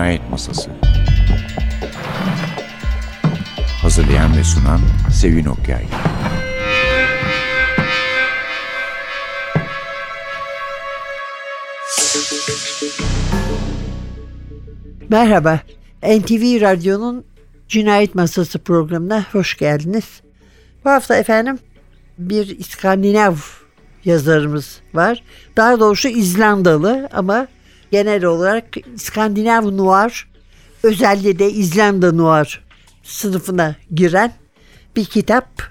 Cinayet Masası Hazırlayan ve sunan Sevin Okyay Merhaba, NTV Radyo'nun Cinayet Masası programına hoş geldiniz. Bu hafta efendim bir İskandinav yazarımız var. Daha doğrusu İzlandalı ama genel olarak İskandinav Noir, özellikle de İzlanda Noir sınıfına giren bir kitap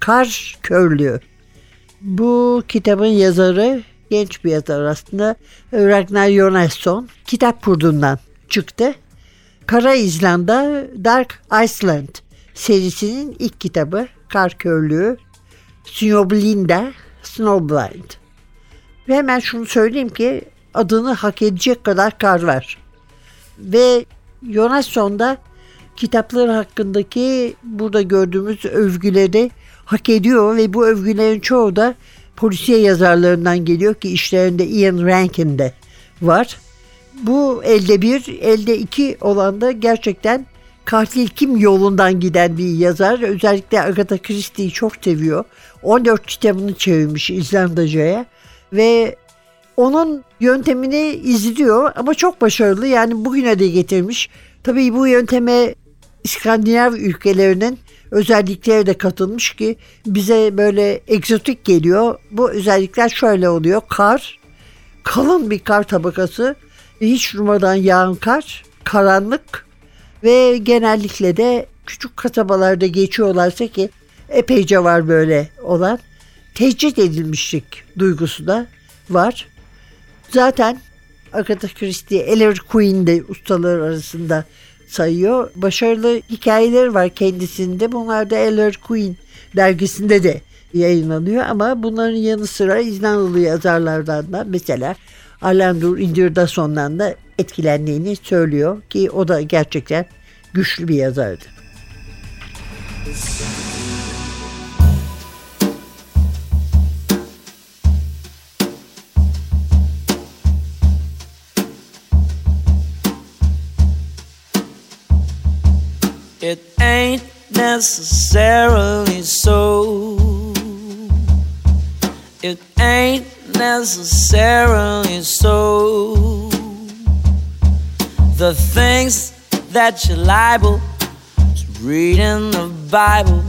Kar Körlüğü. Bu kitabın yazarı genç bir yazar aslında Ragnar Jonasson kitap kurduğundan çıktı. Kara İzlanda Dark Iceland serisinin ilk kitabı Kar Körlüğü Snowblinda Snowblind. Ve hemen şunu söyleyeyim ki adını hak edecek kadar kar var. Ve Yonasson'da kitapları hakkındaki burada gördüğümüz övgüleri hak ediyor ve bu övgülerin çoğu da polisiye yazarlarından geliyor ki işlerinde Ian Rankin de var. Bu elde bir, elde iki olan da gerçekten katil kim yolundan giden bir yazar. Özellikle Agatha Christie'yi çok seviyor. 14 kitabını çevirmiş İzlandaca'ya ve onun yöntemini izliyor ama çok başarılı yani bugüne de getirmiş. Tabii bu yönteme İskandinav ülkelerinin özellikleri de katılmış ki bize böyle egzotik geliyor. Bu özellikler şöyle oluyor. Kar, kalın bir kar tabakası, hiç durmadan yağan kar, karanlık ve genellikle de küçük kasabalarda geçiyorlarsa ki epeyce var böyle olan tecrit edilmişlik duygusu da var. Zaten Agatha Christie, Ellery Queen de ustalar arasında sayıyor. Başarılı hikayeleri var kendisinde. Bunlar da Ellery Queen dergisinde de yayınlanıyor ama bunların yanı sıra İzlandalı yazarlardan da mesela Arlandur Indirdasson'dan da etkilendiğini söylüyor ki o da gerçekten güçlü bir yazardı. Necessarily so. It ain't necessarily so. The things that you're liable to read in the Bible,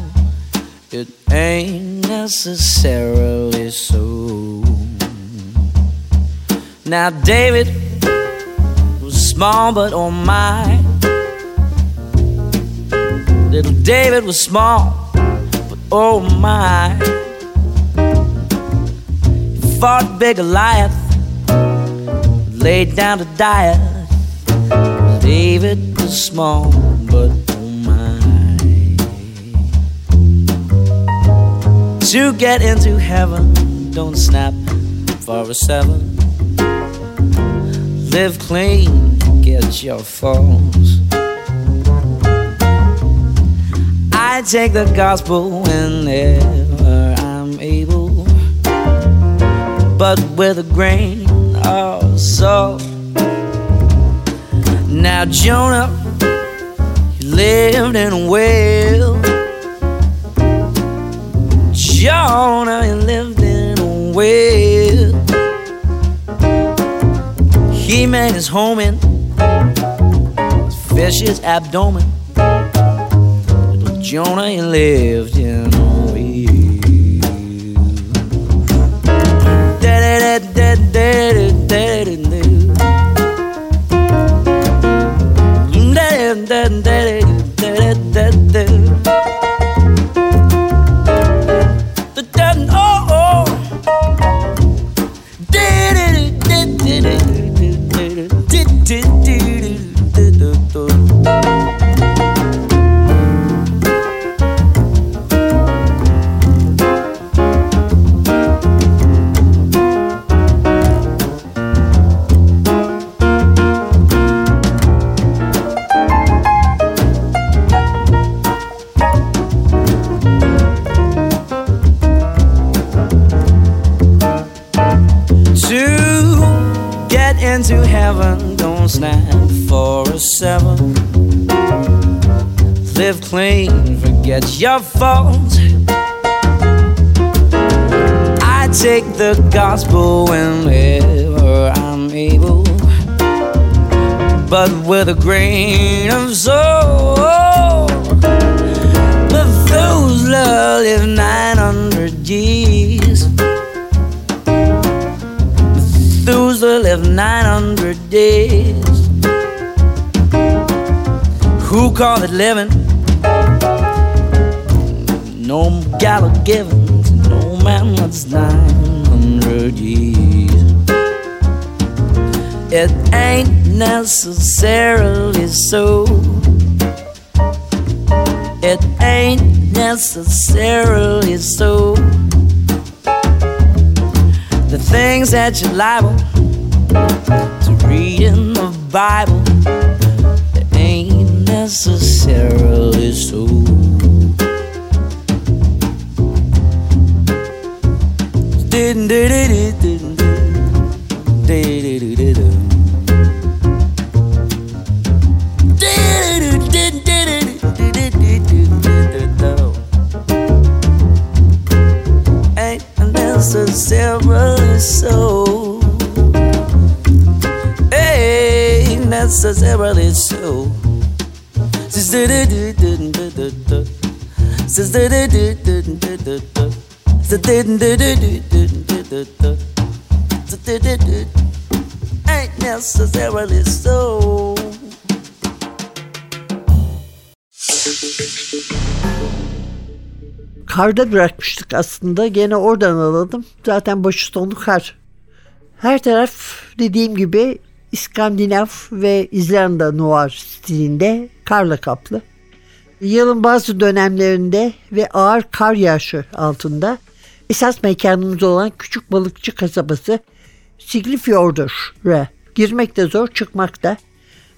it ain't necessarily so. Now, David was small, but oh my. Little David was small, but oh my. He fought big Goliath, laid down to die. David was small, but oh my. To get into heaven, don't snap for a seven. Live clean, get your falls. I take the gospel whenever I'm able, but with a grain of salt. Now, Jonah, he lived in a whale. Jonah, he lived in a whale. He made his home in his fish's abdomen. Jonah and lived in Did do do do do do do gospel whenever I'm able, but with a grain of salt. Methuselah lived 900 years. Methuselah lived 900 days. Who called it living? No gala givens, no man that's 900 It ain't necessarily so. It ain't necessarily so. The things that you're liable to read in the Bible, it ain't necessarily so. Necessarily so. Hey, necessarily so. Says that it didn't do Karda bırakmıştık aslında. Gene oradan alalım. Zaten başı sonu kar. Her taraf dediğim gibi İskandinav ve İzlanda noir stilinde karla kaplı. Yılın bazı dönemlerinde ve ağır kar yağışı altında esas mekanımız olan küçük balıkçı kasabası Siglifjordur'a girmek de zor çıkmak da.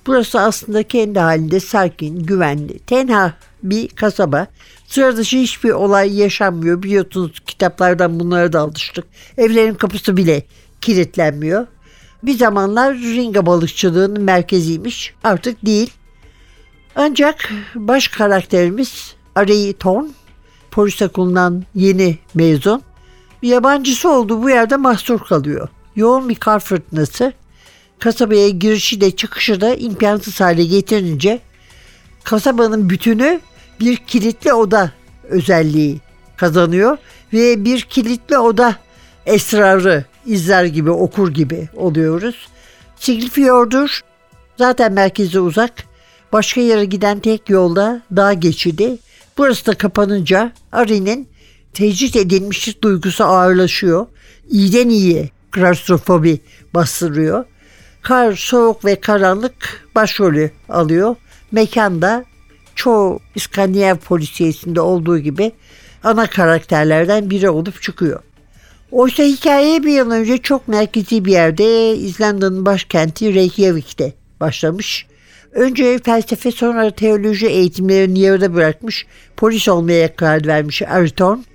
Burası aslında kendi halinde sakin, güvenli, tenha bir kasaba. Sıra dışı hiçbir olay yaşanmıyor. Biliyorsunuz kitaplardan bunlara da alıştık. Evlerin kapısı bile kilitlenmiyor. Bir zamanlar ringa balıkçılığının merkeziymiş. Artık değil. Ancak baş karakterimiz Arey Thorn, polis okulundan yeni mezun. Yabancısı olduğu bu yerde mahsur kalıyor. Yoğun bir kar fırtınası kasabaya girişi de çıkışı da imkansız hale getirince kasabanın bütünü bir kilitli oda özelliği kazanıyor ve bir kilitli oda esrarı izler gibi okur gibi oluyoruz. Siglifjordur zaten merkeze uzak. Başka yere giden tek yolda dağ geçidi. Burası da kapanınca Ari'nin tecrit edilmişlik duygusu ağırlaşıyor. İyiden iyiye klastrofobi bastırıyor. Kar, soğuk ve karanlık başrolü alıyor. Mekanda çoğu İskandinav polisiyesinde olduğu gibi ana karakterlerden biri olup çıkıyor. Oysa hikaye bir yıl önce çok merkezi bir yerde İzlanda'nın başkenti Reykjavik'te başlamış. Önce felsefe sonra teoloji eğitimlerini yarıda bırakmış polis olmaya karar vermiş Ariton.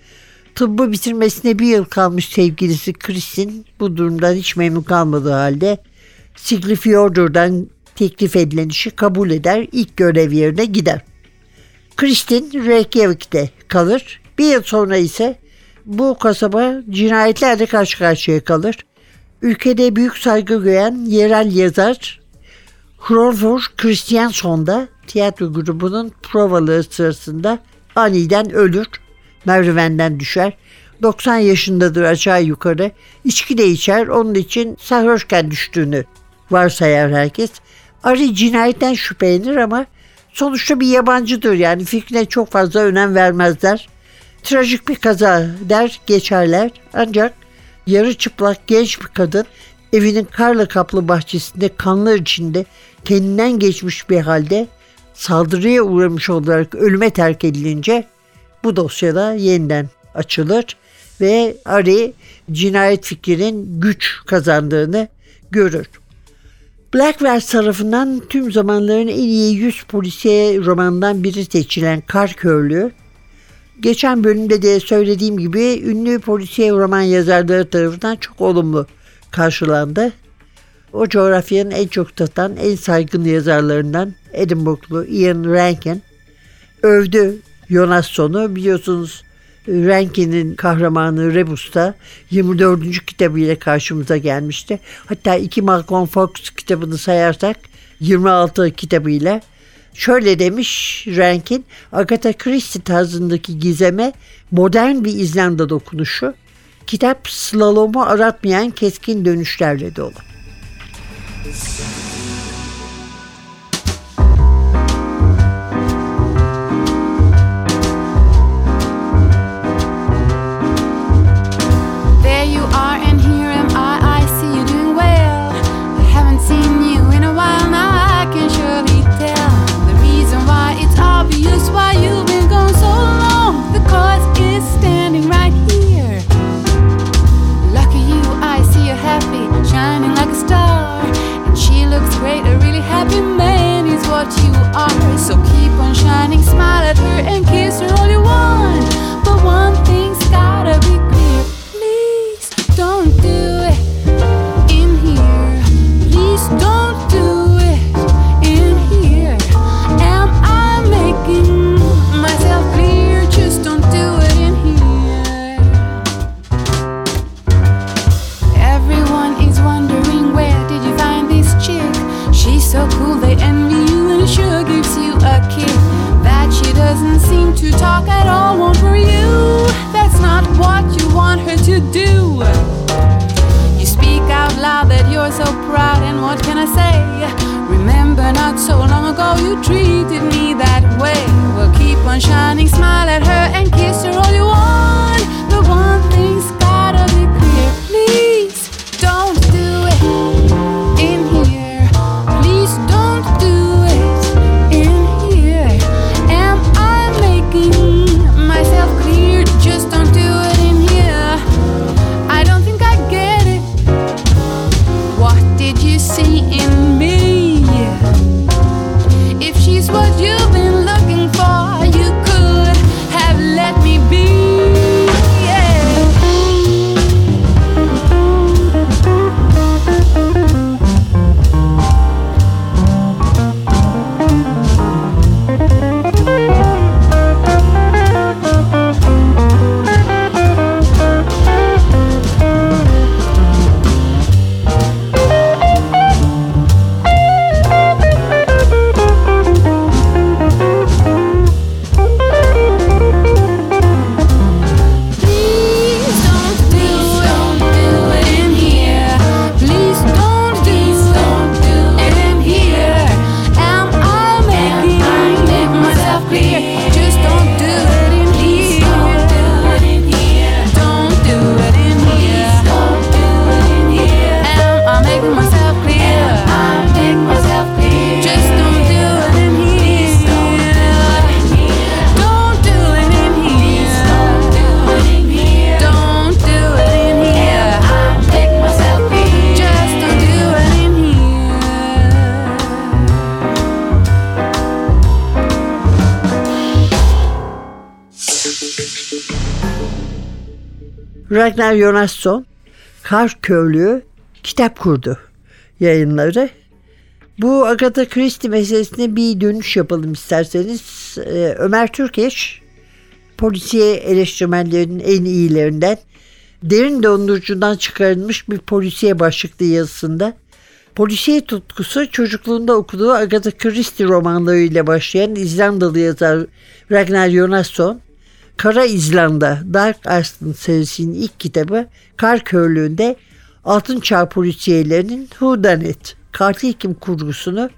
Tıbbı bitirmesine bir yıl kalmış sevgilisi Kristin bu durumdan hiç memnun kalmadığı halde Siglifjordur'dan teklif edilen işi kabul eder, ilk görev yerine gider. Kristin Reykjavik'te kalır. Bir yıl sonra ise bu kasaba cinayetlerle karşı karşıya kalır. Ülkede büyük saygı gören yerel yazar Hrolfur Christiansson da tiyatro grubunun provaları sırasında aniden ölür. Merdivenden düşer. 90 yaşındadır aşağı yukarı. İçki de içer. Onun için sarhoşken düştüğünü varsayar herkes. Ari cinayetten şüphelenir ama sonuçta bir yabancıdır yani fikrine çok fazla önem vermezler. Trajik bir kaza der geçerler ancak yarı çıplak genç bir kadın evinin karla kaplı bahçesinde kanlar içinde kendinden geçmiş bir halde saldırıya uğramış olarak ölüme terk edilince bu dosyada yeniden açılır ve Ari cinayet fikrinin güç kazandığını görür. Blackwell tarafından tüm zamanların en iyi 100 polisiye romanından biri seçilen Kar Körlüğü, geçen bölümde de söylediğim gibi ünlü polisiye roman yazarları tarafından çok olumlu karşılandı. o coğrafyanın en çok tatan, en saygın yazarlarından Edinburgh'lu Ian Rankin övdü Yonasson'u. Biliyorsunuz Rankin'in kahramanı Rebus'ta 24. kitabıyla karşımıza gelmişti. Hatta iki Malcolm Fox kitabını sayarsak 26 kitabıyla Şöyle demiş Rankin, Agatha Christie tarzındaki gizeme modern bir İzlanda dokunuşu, kitap slalomu aratmayan keskin dönüşlerle dolu. what can I say? Remember not so long ago you treated me that way. Well, keep on shining, smile at her and kiss her all you want. Ragnar Jonasson Kar Köylüğü kitap kurdu yayınları. Bu Agatha Christie meselesine bir dönüş yapalım isterseniz. Ee, Ömer Türkeş polisiye eleştirmenlerinin en iyilerinden derin dondurucudan çıkarılmış bir polisiye başlıklı yazısında polisiye tutkusu çocukluğunda okuduğu Agatha Christie romanlarıyla başlayan İzlandalı yazar Ragnar Jonasson Kara İzlanda Dark Iceland serisinin ilk kitabı Kar Körlüğü'nde Altın Çağ polisiyelerinin Whodunit katil kim kurgusunu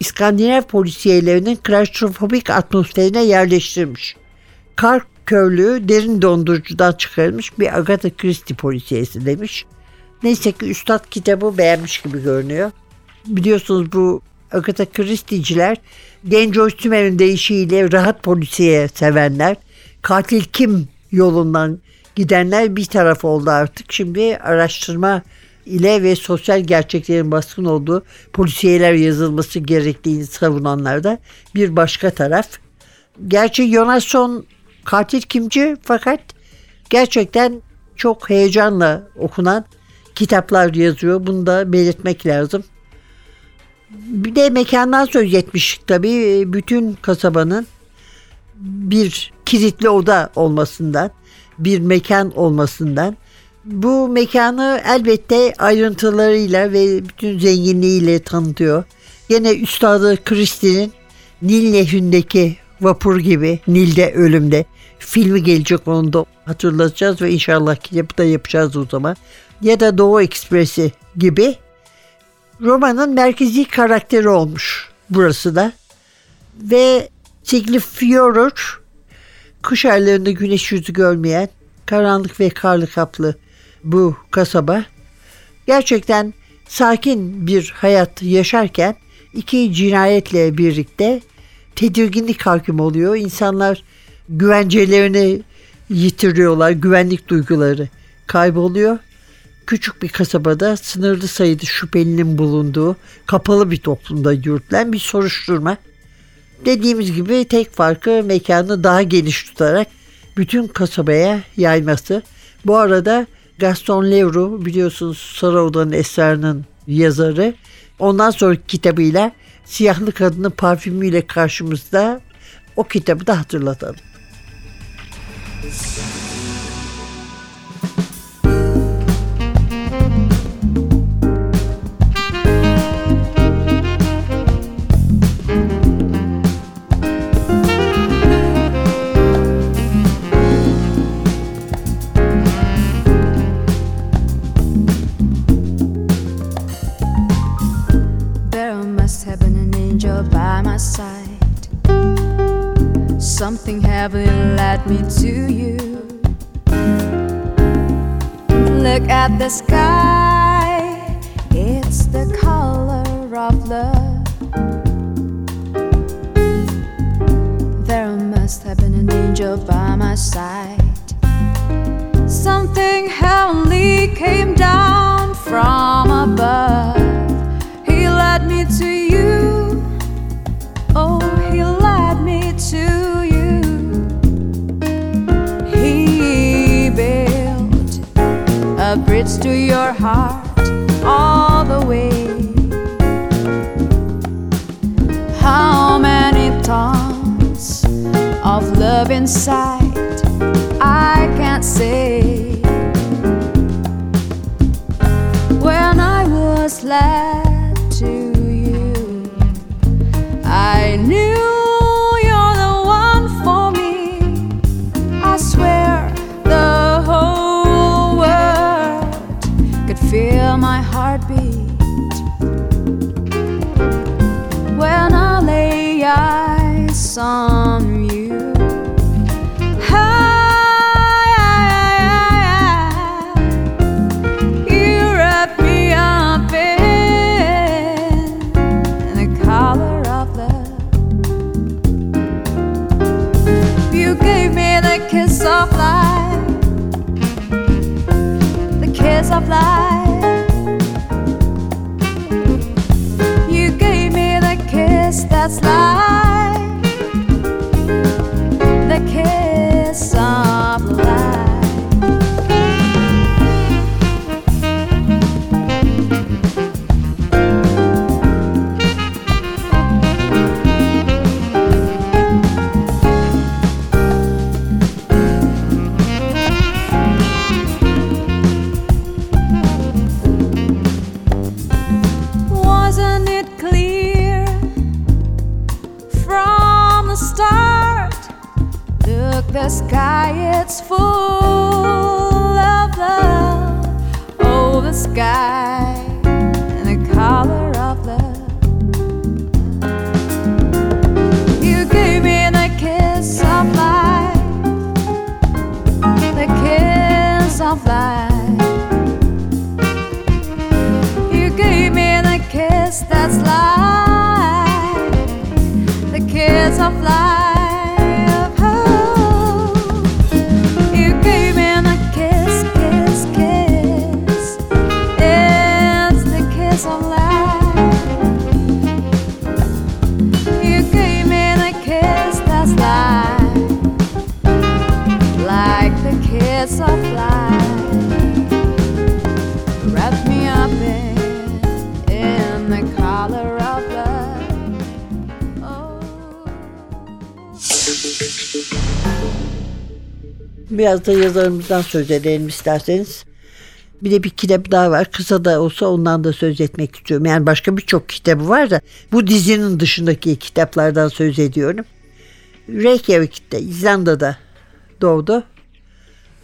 İskandinav polisiyelerinin klastrofobik atmosferine yerleştirmiş. Kar körlüğü derin dondurucudan çıkarılmış bir Agatha Christie polisiyesi demiş. Neyse ki Üstad kitabı beğenmiş gibi görünüyor. Biliyorsunuz bu Agatha Christie'ciler genç Joyce deyişiyle rahat polisiye sevenler katil kim yolundan gidenler bir taraf oldu artık. Şimdi araştırma ile ve sosyal gerçeklerin baskın olduğu polisiyeler yazılması gerektiğini savunanlar da bir başka taraf. Gerçi Jonasson katil kimci fakat gerçekten çok heyecanla okunan kitaplar yazıyor. Bunu da belirtmek lazım. Bir de mekandan söz etmiş tabii. Bütün kasabanın bir kilitli oda olmasından, bir mekan olmasından. Bu mekanı elbette ayrıntılarıyla ve bütün zenginliğiyle tanıtıyor. Yine Üstadı Christie'nin Nil Nehri'ndeki vapur gibi Nil'de ölümde filmi gelecek onu da hatırlatacağız ve inşallah kitabı da yapacağız o zaman. Ya da Doğu Ekspresi gibi romanın merkezi karakteri olmuş burası da. Ve Siglifjordur kış aylarında güneş yüzü görmeyen karanlık ve karlı kaplı bu kasaba gerçekten sakin bir hayat yaşarken iki cinayetle birlikte tedirginlik hakim oluyor. İnsanlar güvencelerini yitiriyorlar, güvenlik duyguları kayboluyor. Küçük bir kasabada sınırlı sayıda şüphelinin bulunduğu kapalı bir toplumda yürütülen bir soruşturma. Dediğimiz gibi tek farkı mekanı daha geniş tutarak bütün kasabaya yayması. Bu arada Gaston Leroux biliyorsunuz Sarı Oda'nın Esrarı'nın yazarı. Ondan sonraki kitabıyla Siyahlı Kadının parfümüyle karşımızda o kitabı da hatırlatalım. My. Something heavily led me to you. Look at the sky, it's the color of love. There must have been an angel by my side. Something heavenly came down from above. He led me to you. Bridge to your heart all the way. How many tons of love inside? I can't say. That's life, Biraz da yazarımızdan söz edelim isterseniz. Bir de bir kitap daha var. Kısa da olsa ondan da söz etmek istiyorum. Yani başka birçok kitabı var da bu dizinin dışındaki kitaplardan söz ediyorum. Reykjavik'te, İzlanda'da doğdu.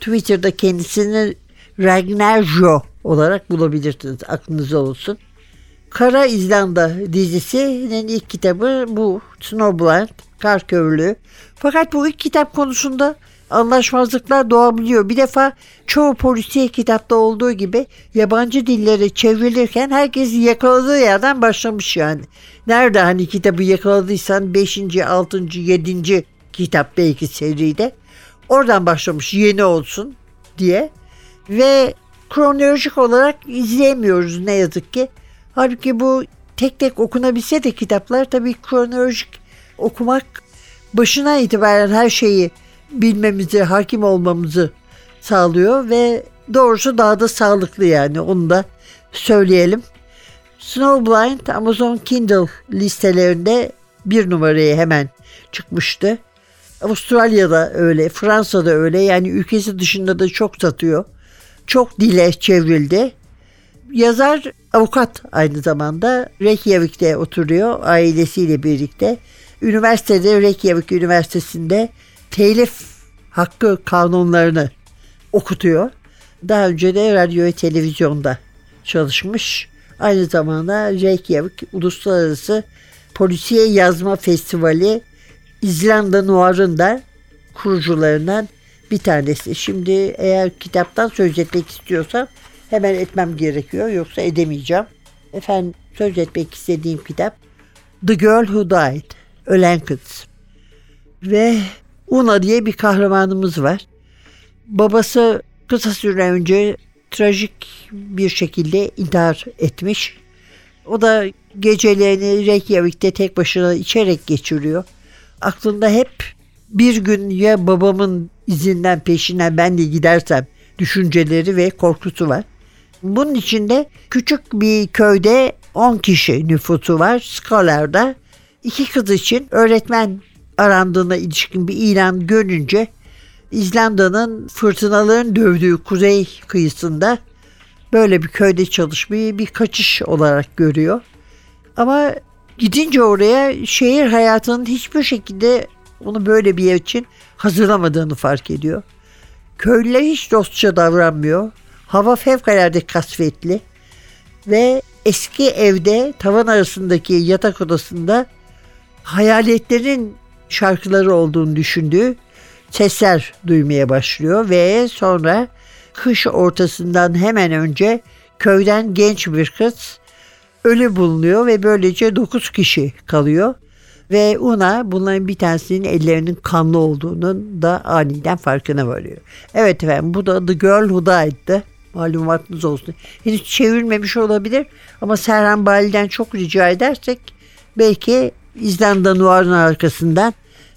Twitter'da kendisini Ragnar Jo olarak bulabilirsiniz. Aklınızda olsun. Kara İzlanda dizisinin ilk kitabı bu. Snowblind, Kar Kövrülüğü. Fakat bu ilk kitap konusunda anlaşmazlıklar doğabiliyor. Bir defa çoğu polisiye kitapta olduğu gibi yabancı dillere çevrilirken herkes yakaladığı yerden başlamış yani. Nerede hani kitabı yakaladıysan 5. 6. 7. kitap belki seride. Oradan başlamış yeni olsun diye. Ve kronolojik olarak izleyemiyoruz ne yazık ki. Halbuki bu tek tek okunabilse de kitaplar tabii kronolojik okumak başına itibaren her şeyi bilmemizi, hakim olmamızı sağlıyor ve doğrusu daha da sağlıklı yani onu da söyleyelim. Snowblind Amazon Kindle listelerinde bir numaraya hemen çıkmıştı. Avustralya'da öyle, Fransa'da öyle yani ülkesi dışında da çok satıyor. Çok dile çevrildi. Yazar avukat aynı zamanda Reykjavik'te oturuyor ailesiyle birlikte. Üniversitede Reykjavik Üniversitesi'nde telif hakkı kanunlarını okutuyor. Daha önce de radyo ve televizyonda çalışmış. Aynı zamanda Reykjavik Uluslararası Polisiye Yazma Festivali İzlanda Noir'ın da kurucularından bir tanesi. Şimdi eğer kitaptan söz etmek istiyorsam hemen etmem gerekiyor yoksa edemeyeceğim. Efendim söz etmek istediğim kitap The Girl Who Died, Ölen Kız. Ve Una diye bir kahramanımız var. Babası kısa süre önce trajik bir şekilde intihar etmiş. O da gecelerini Reykjavik'te tek başına içerek geçiriyor. Aklında hep bir gün ya babamın izinden peşinden ben de gidersem düşünceleri ve korkusu var. Bunun içinde küçük bir köyde 10 kişi nüfusu var. Skalar'da iki kız için öğretmen arandığına ilişkin bir ilan görünce İzlanda'nın fırtınaların dövdüğü kuzey kıyısında böyle bir köyde çalışmayı bir kaçış olarak görüyor. Ama gidince oraya şehir hayatının hiçbir şekilde onu böyle bir yer için hazırlamadığını fark ediyor. Köylüler hiç dostça davranmıyor. Hava fevkalade kasvetli ve eski evde tavan arasındaki yatak odasında hayaletlerin şarkıları olduğunu düşündüğü sesler duymaya başlıyor ve sonra kış ortasından hemen önce köyden genç bir kız ölü bulunuyor ve böylece 9 kişi kalıyor. Ve Una bunların bir tanesinin ellerinin kanlı olduğunun da aniden farkına varıyor. Evet efendim bu da The Girl Who Died'dı. Malumatınız olsun. Henüz çevrilmemiş olabilir ama Serhan Bali'den çok rica edersek belki İzlanda Noir'ın arkasından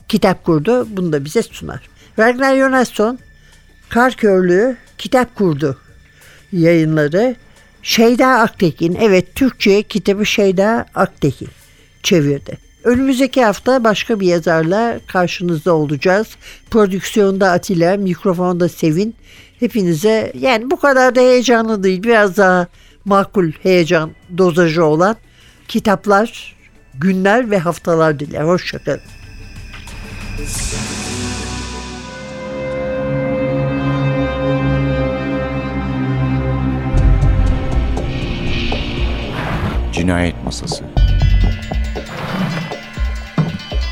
kitap kurdu. Bunu da bize sunar. Ragnar Jonasson Kar Körlüğü kitap kurdu yayınları. Şeyda Aktekin, evet Türkçe kitabı Şeyda Aktekin çevirdi. Önümüzdeki hafta başka bir yazarla karşınızda olacağız. Prodüksiyonda Atilla, mikrofonda Sevin. Hepinize yani bu kadar da heyecanlı değil, biraz daha makul heyecan dozajı olan kitaplar, günler ve haftalar diler. Hoşçakalın. Cinayet Masası